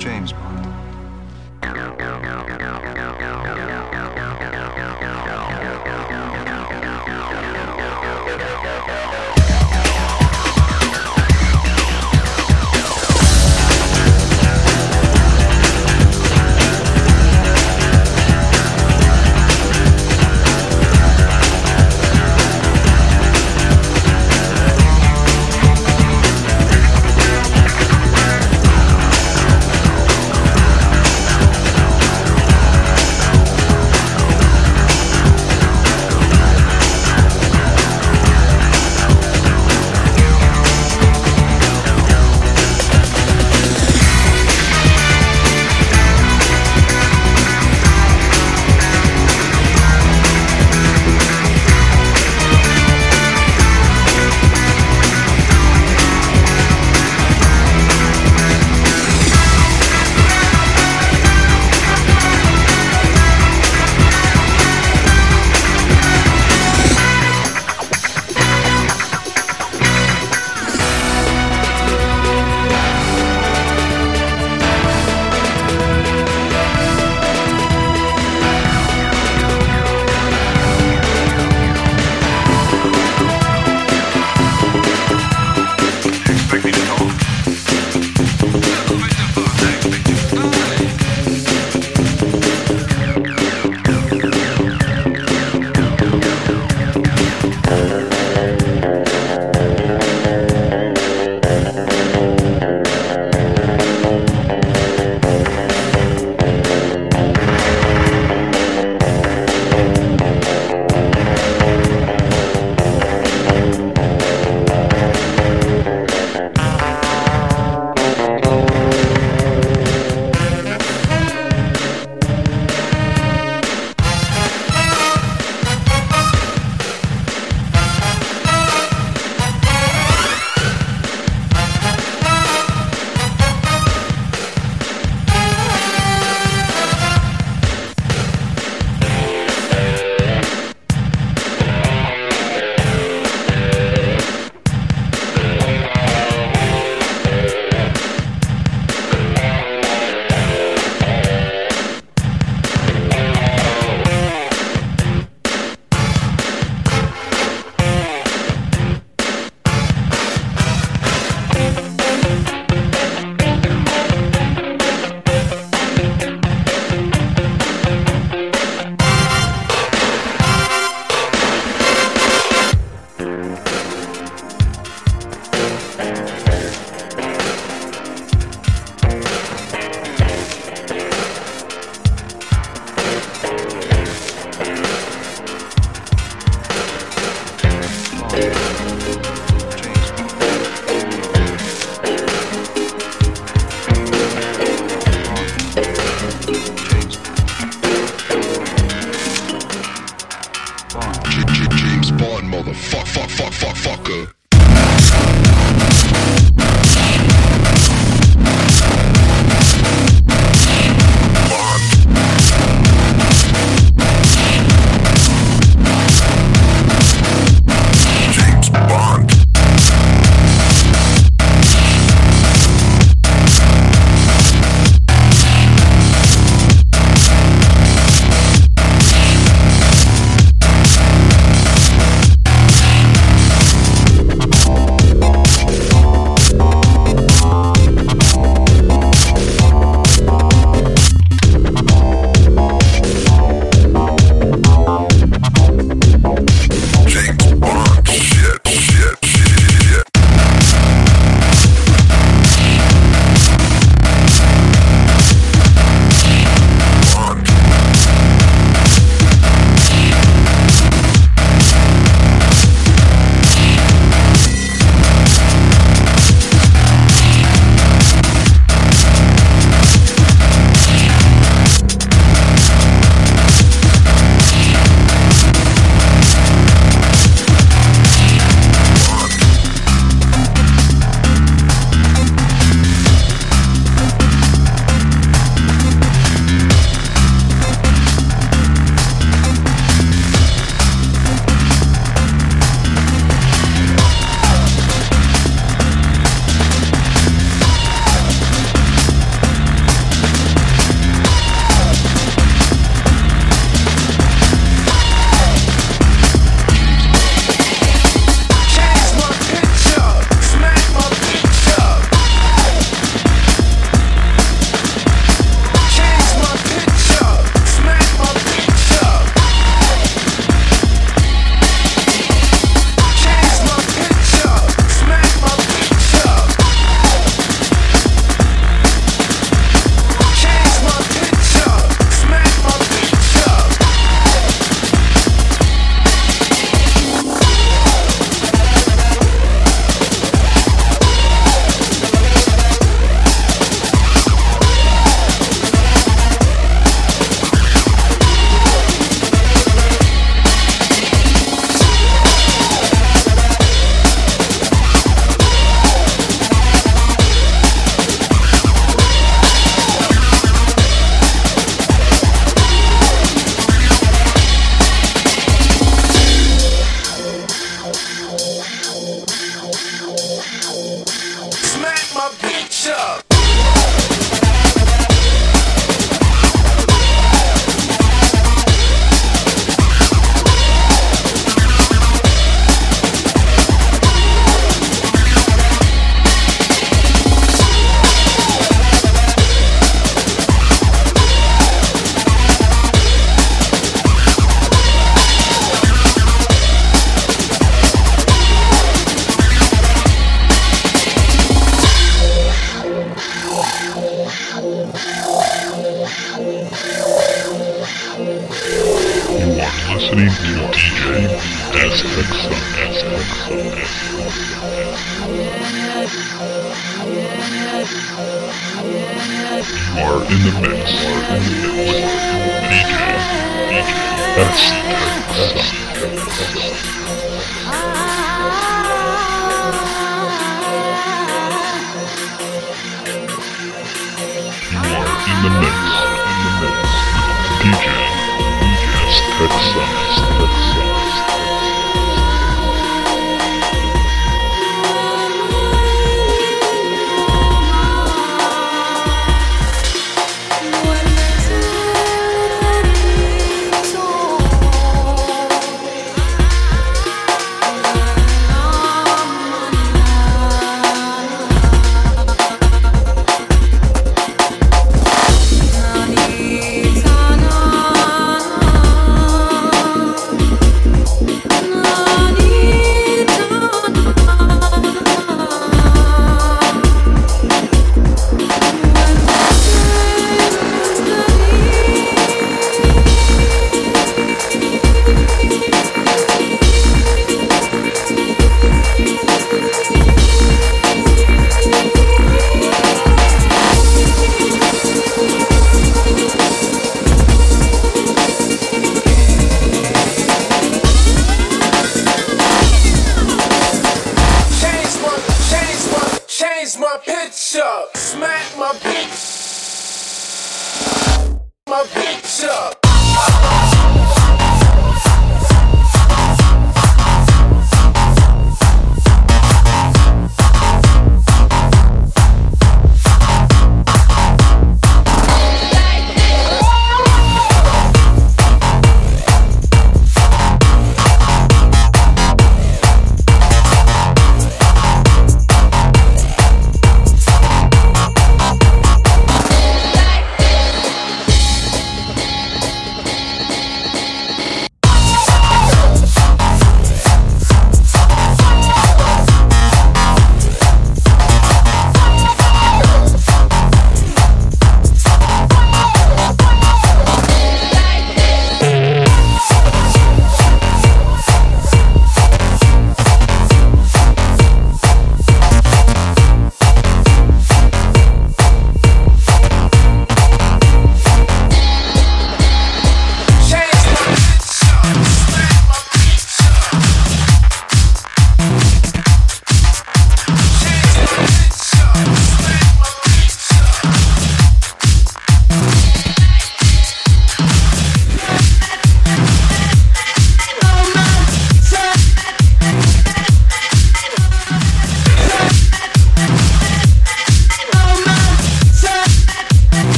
James Bond.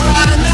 Run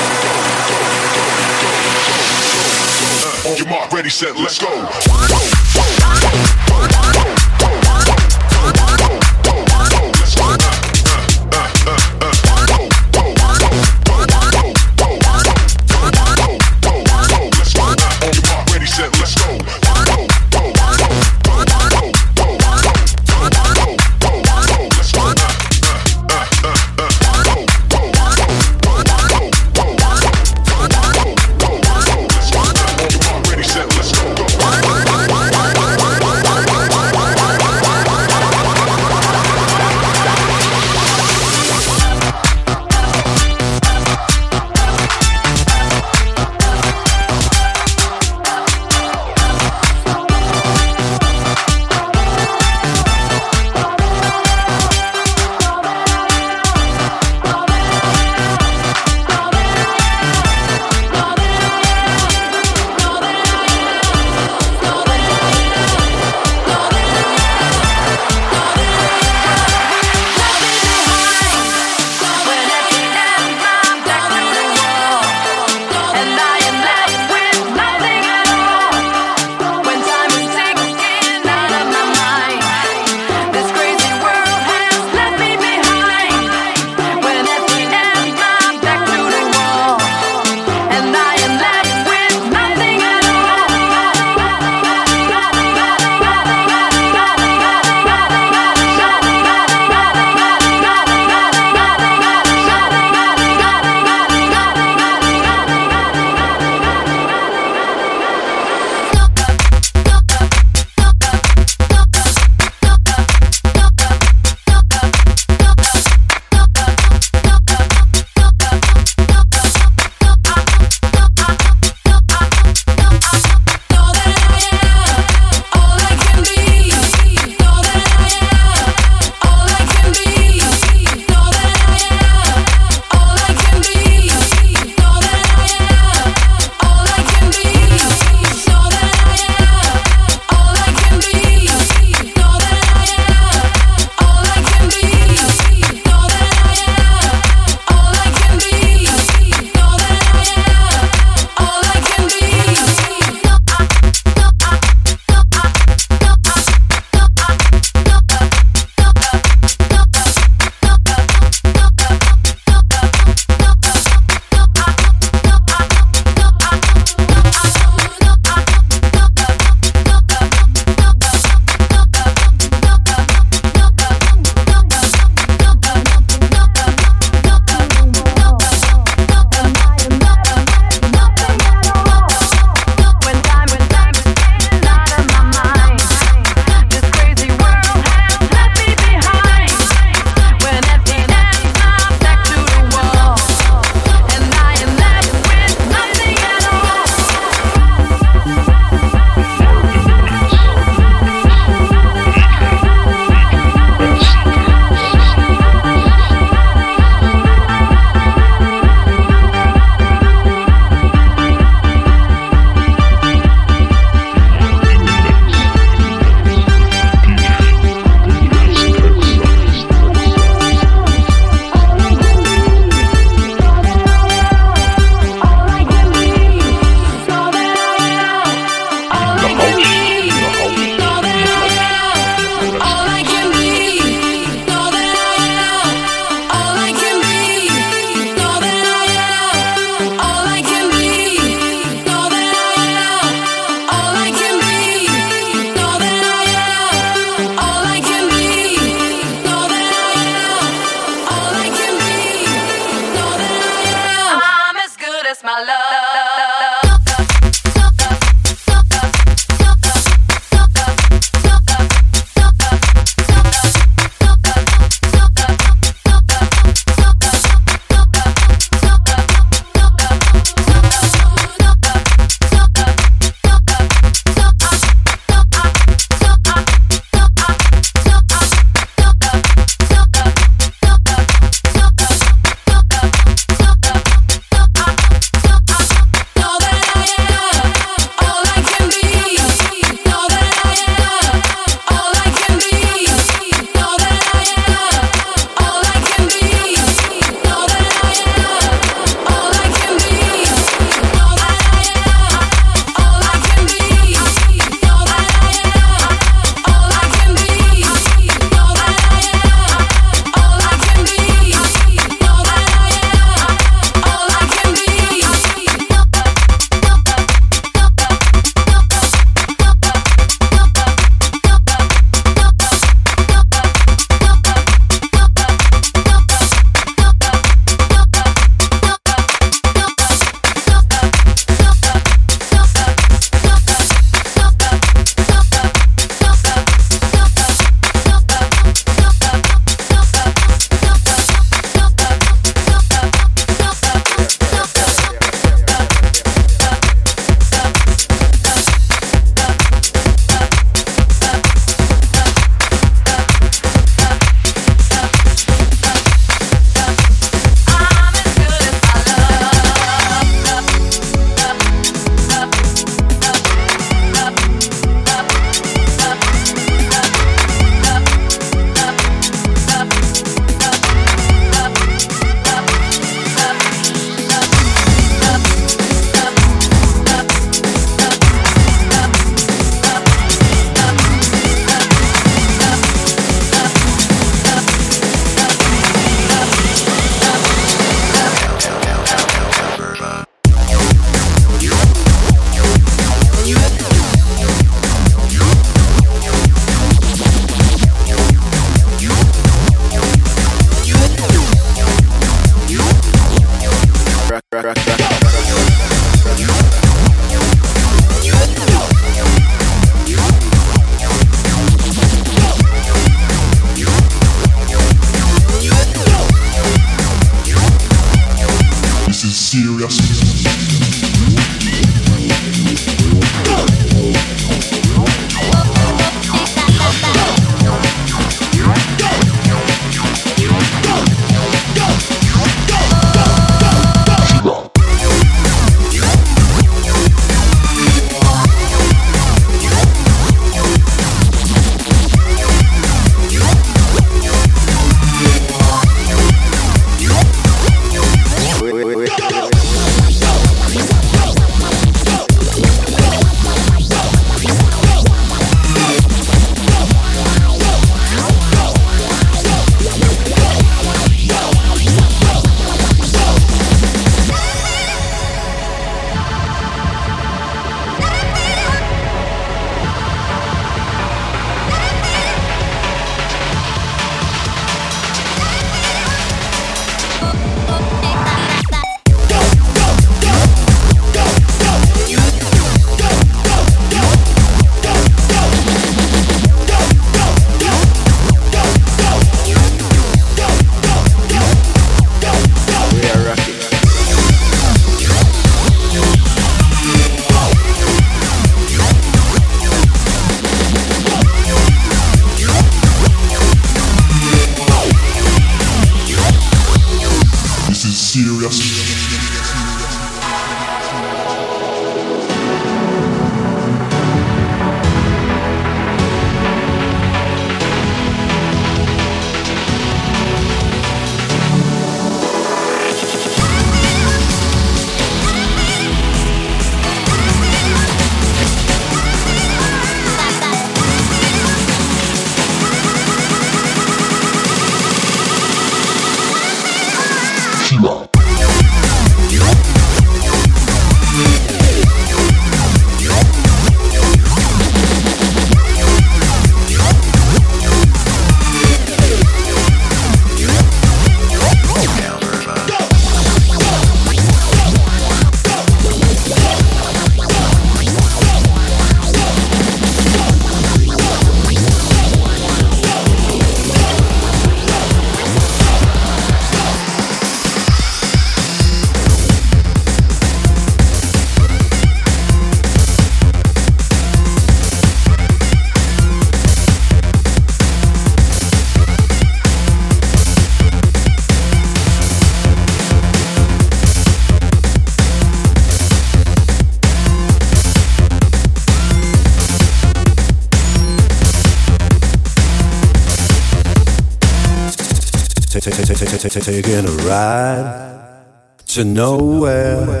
taking a ride to nowhere.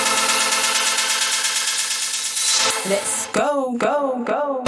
Let's go, go, go.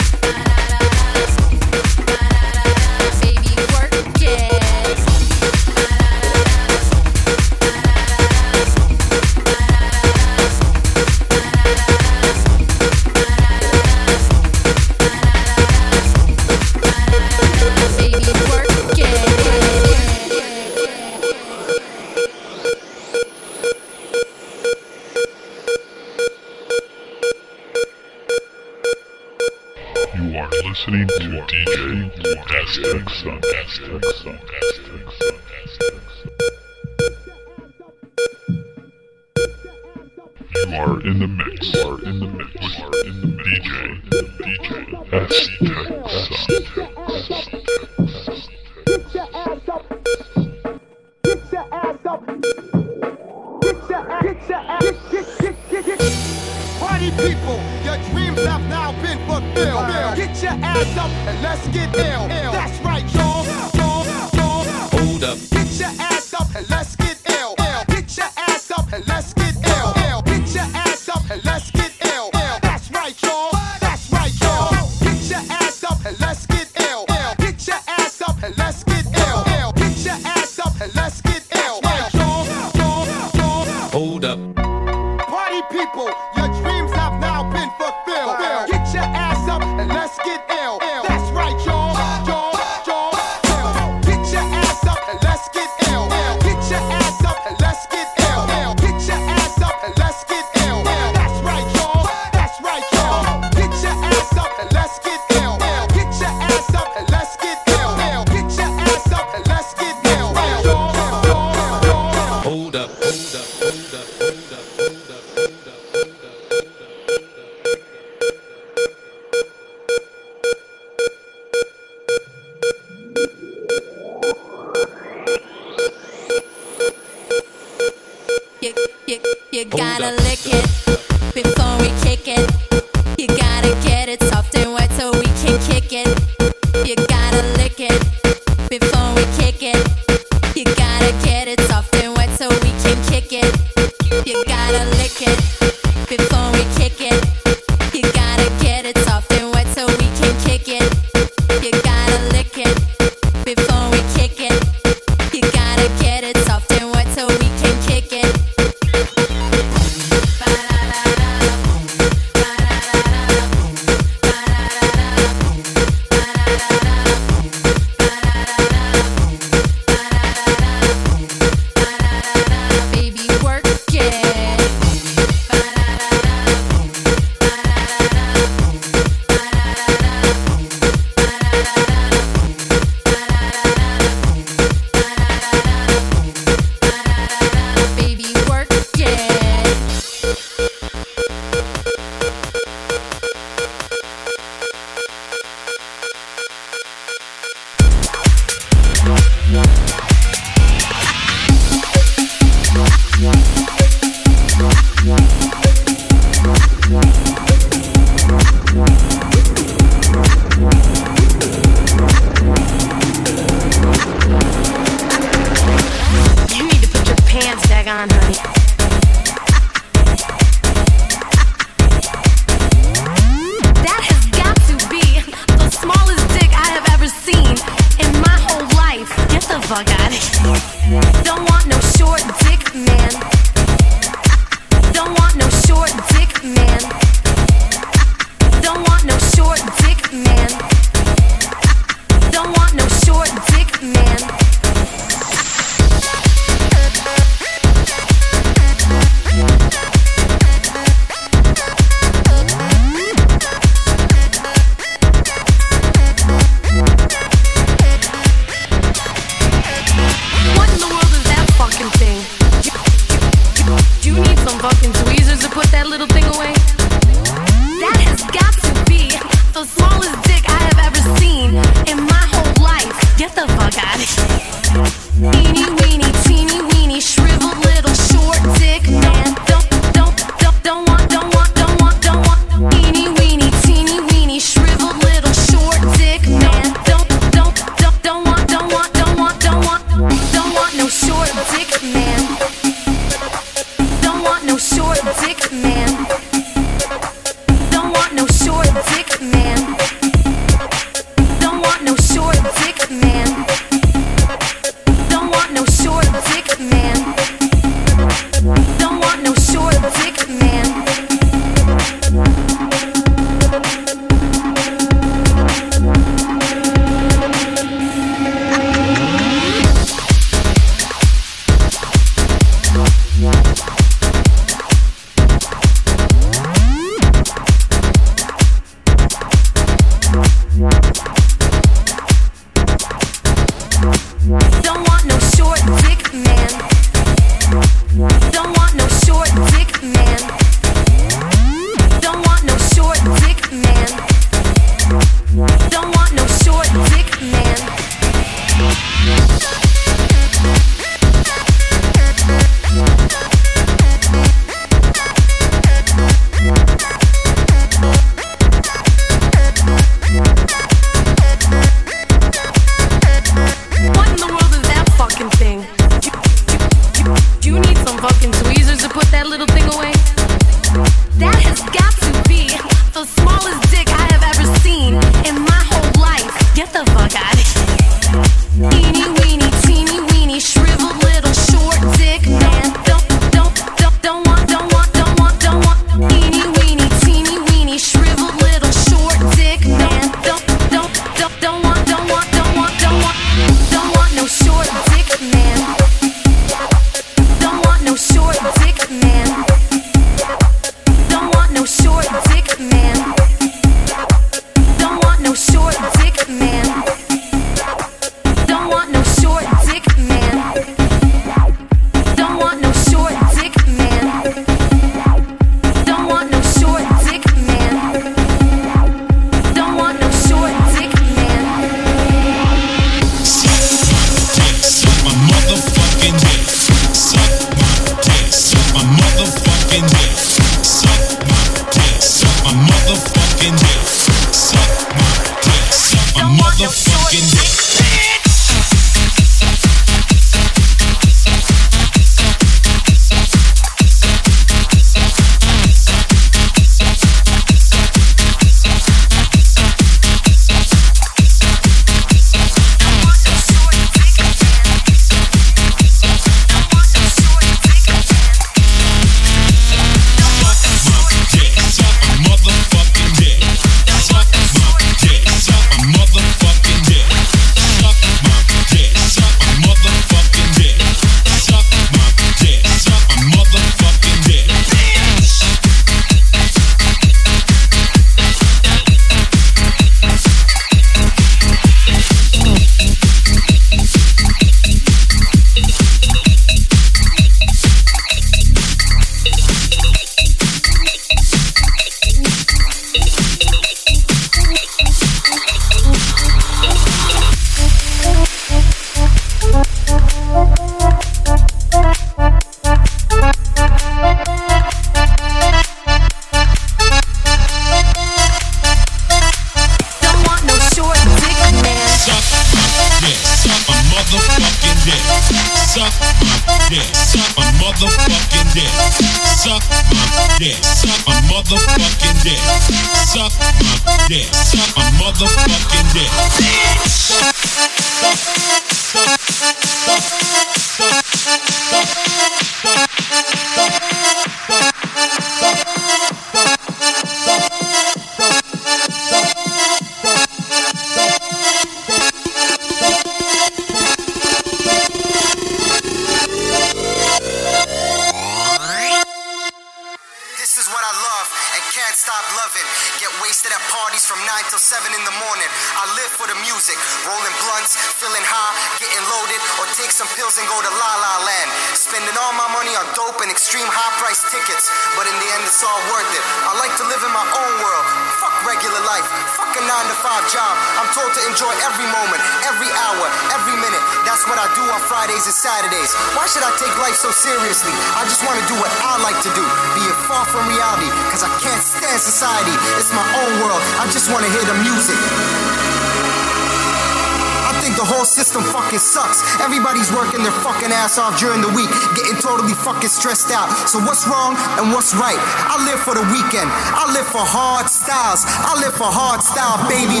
ass off during the week, getting totally fucking stressed out. So what's wrong and what's right? I live for the weekend. I live for hard styles. I live for hard style, baby.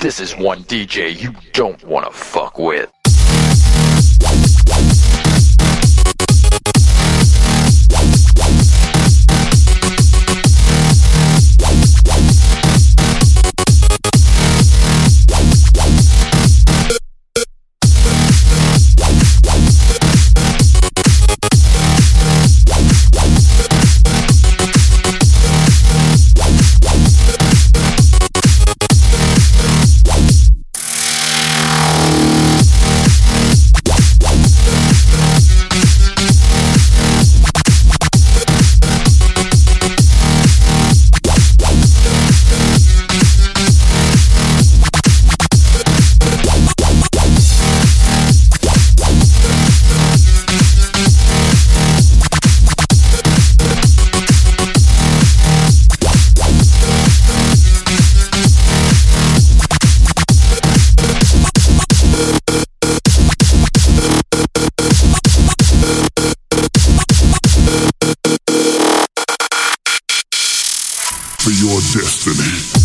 This is one DJ you don't want to fuck with. Your destiny.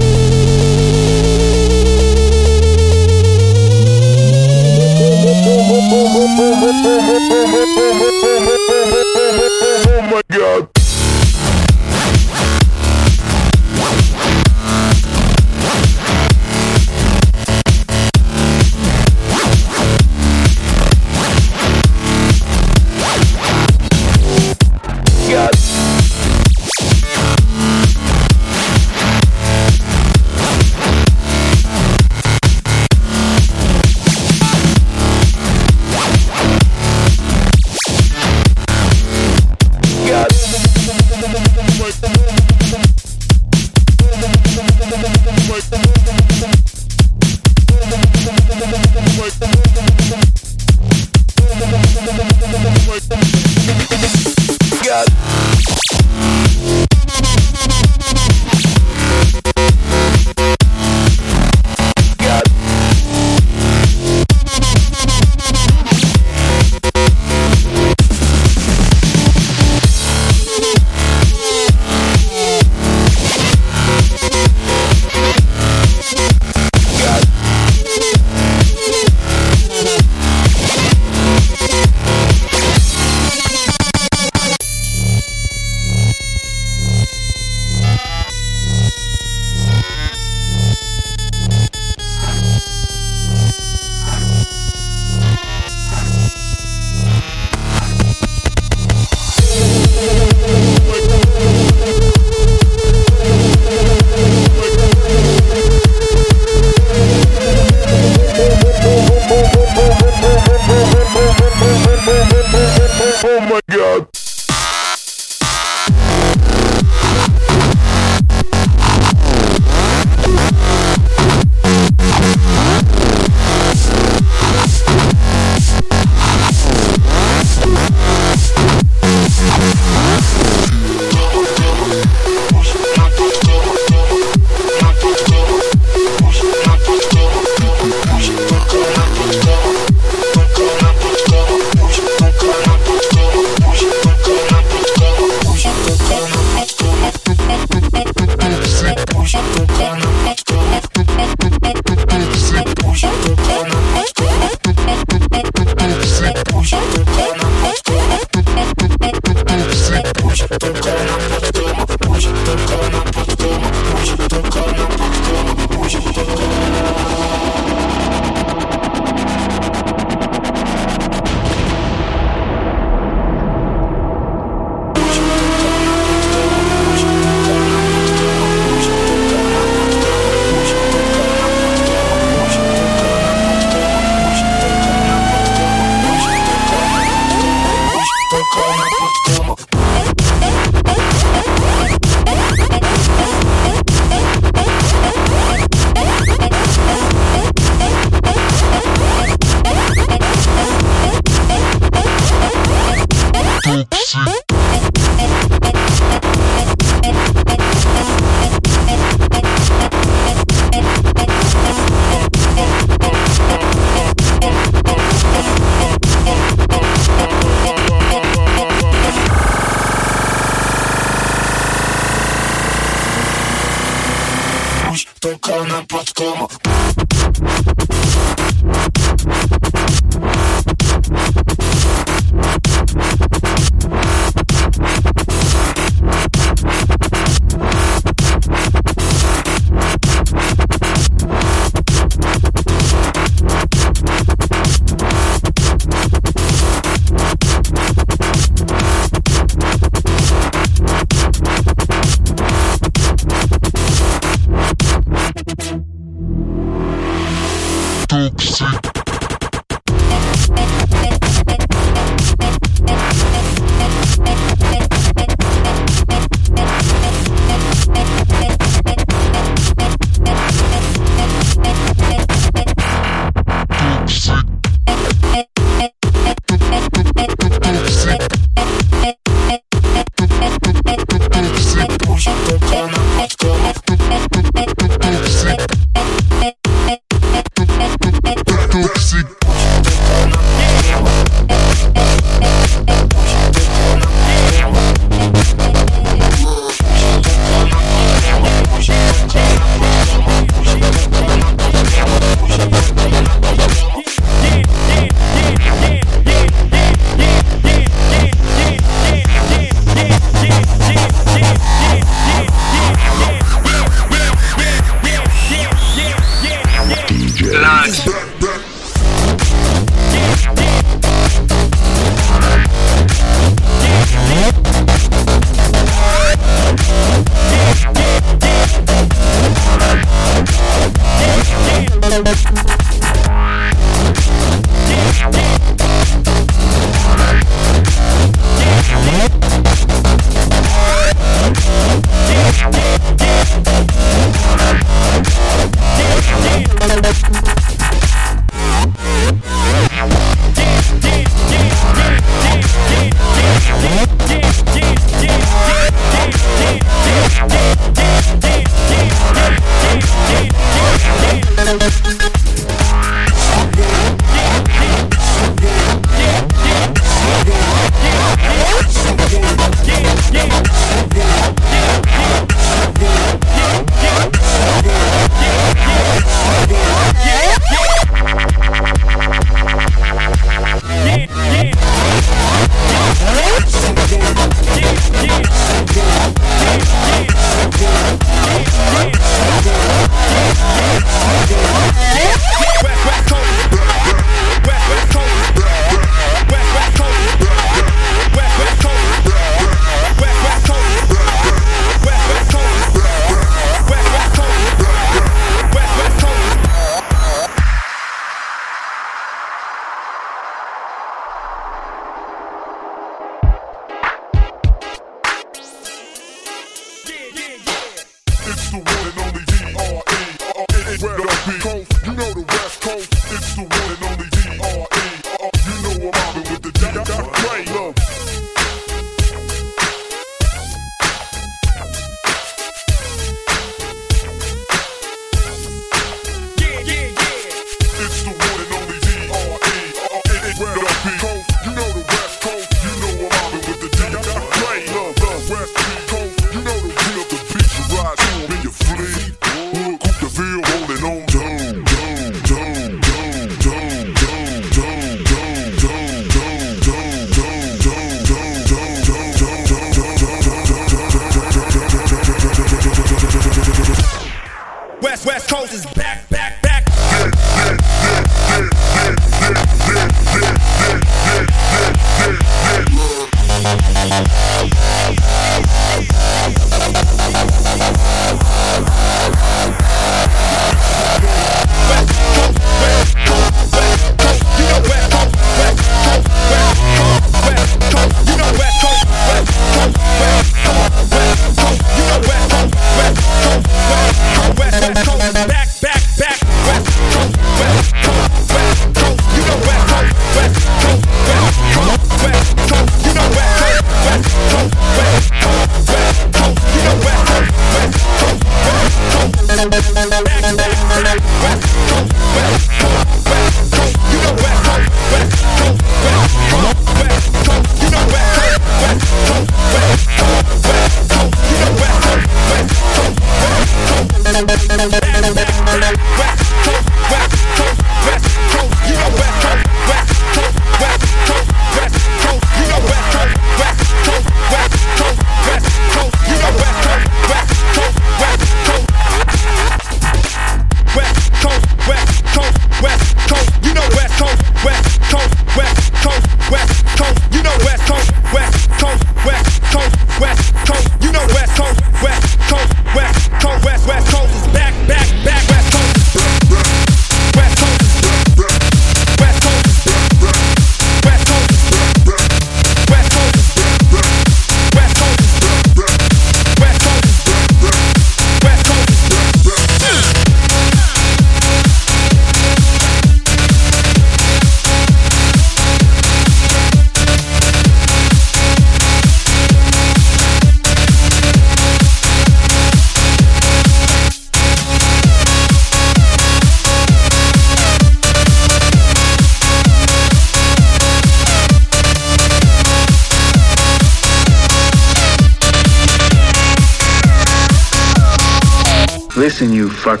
You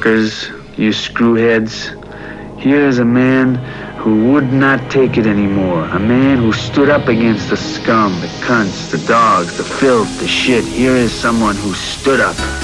you screwheads. Here is a man who would not take it anymore. A man who stood up against the scum, the cunts, the dogs, the filth, the shit. Here is someone who stood up.